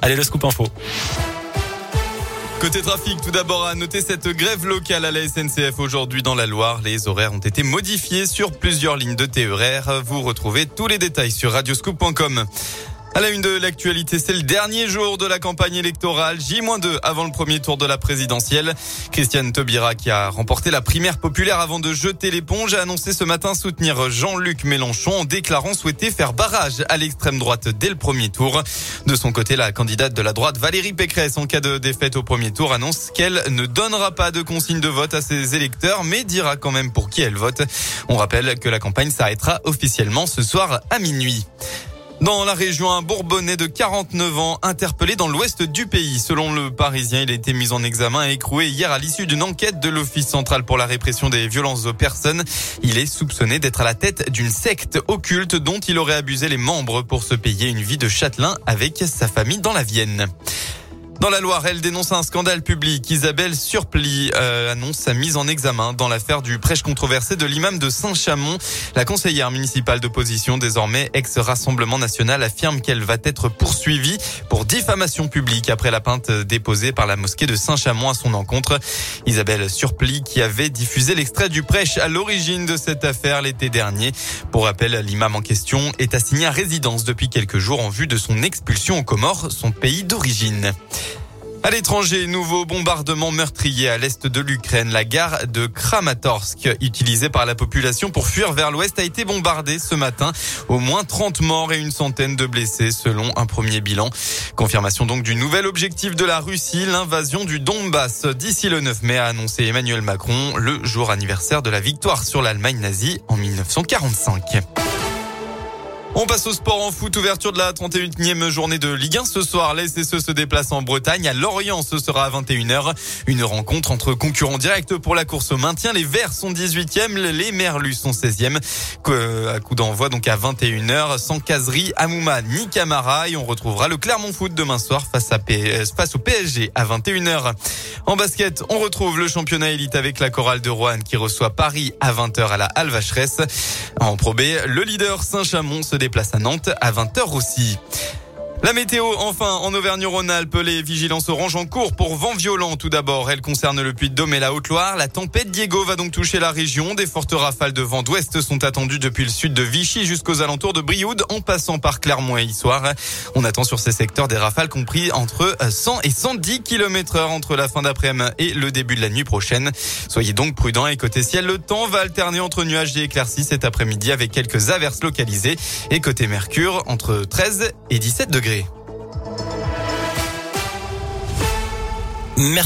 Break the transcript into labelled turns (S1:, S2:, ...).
S1: Allez, le scoop info.
S2: Côté trafic, tout d'abord à noter cette grève locale à la SNCF aujourd'hui dans la Loire. Les horaires ont été modifiés sur plusieurs lignes de TER. Vous retrouvez tous les détails sur radioscoop.com. À la une de l'actualité, c'est le dernier jour de la campagne électorale, J-2 avant le premier tour de la présidentielle. Christiane Taubira, qui a remporté la primaire populaire avant de jeter l'éponge, a annoncé ce matin soutenir Jean-Luc Mélenchon en déclarant souhaiter faire barrage à l'extrême droite dès le premier tour. De son côté, la candidate de la droite, Valérie Pécresse, en cas de défaite au premier tour, annonce qu'elle ne donnera pas de consigne de vote à ses électeurs, mais dira quand même pour qui elle vote. On rappelle que la campagne s'arrêtera officiellement ce soir à minuit. Dans la région, un Bourbonnais de 49 ans interpellé dans l'ouest du pays. Selon le Parisien, il a été mis en examen et écroué hier à l'issue d'une enquête de l'Office central pour la répression des violences aux personnes. Il est soupçonné d'être à la tête d'une secte occulte dont il aurait abusé les membres pour se payer une vie de châtelain avec sa famille dans la Vienne. Dans la Loire, elle dénonce un scandale public. Isabelle Surpli euh, annonce sa mise en examen dans l'affaire du prêche controversé de l'imam de Saint-Chamond. La conseillère municipale d'opposition, désormais ex-Rassemblement national, affirme qu'elle va être poursuivie pour diffamation publique après la plainte déposée par la mosquée de Saint-Chamond à son encontre. Isabelle Surpli, qui avait diffusé l'extrait du prêche à l'origine de cette affaire l'été dernier. Pour rappel, l'imam en question est assigné à résidence depuis quelques jours en vue de son expulsion aux Comores, son pays d'origine. À l'étranger, nouveau bombardement meurtrier à l'est de l'Ukraine. La gare de Kramatorsk, utilisée par la population pour fuir vers l'ouest, a été bombardée ce matin. Au moins 30 morts et une centaine de blessés selon un premier bilan. Confirmation donc du nouvel objectif de la Russie, l'invasion du Donbass. D'ici le 9 mai, a annoncé Emmanuel Macron, le jour anniversaire de la victoire sur l'Allemagne nazie en 1945. On passe au sport en foot, ouverture de la 31e journée de Ligue 1 ce soir. SSE se déplace en Bretagne. À Lorient, ce sera à 21h. Une rencontre entre concurrents directs pour la course au maintien. Les Verts sont 18e, les Merlus sont 16e. À coup d'envoi donc à 21h, sans caserie, Amouma ni Camara. Et on retrouvera le Clermont Foot demain soir face, à face au PSG à 21h. En basket, on retrouve le championnat élite avec la chorale de Rouen qui reçoit Paris à 20h à la Halle Vacheresse. En Pro le leader Saint-Chamond se déplace à Nantes à 20h aussi. La météo, enfin, en Auvergne-Rhône-Alpes, les vigilances orange en cours pour vent violent. Tout d'abord, elle concerne le Puy-de-Dôme et la Haute-Loire. La tempête Diego va donc toucher la région. Des fortes rafales de vent d'ouest sont attendues depuis le sud de Vichy jusqu'aux alentours de Brioude, en passant par Clermont et Issoire. On attend sur ces secteurs des rafales compris entre 100 et 110 km heure entre la fin d'après-midi et le début de la nuit prochaine. Soyez donc prudents et côté ciel, le temps va alterner entre nuages et éclaircies cet après-midi avec quelques averses localisées et côté mercure entre 13 et 17 degrés.
S1: Merci.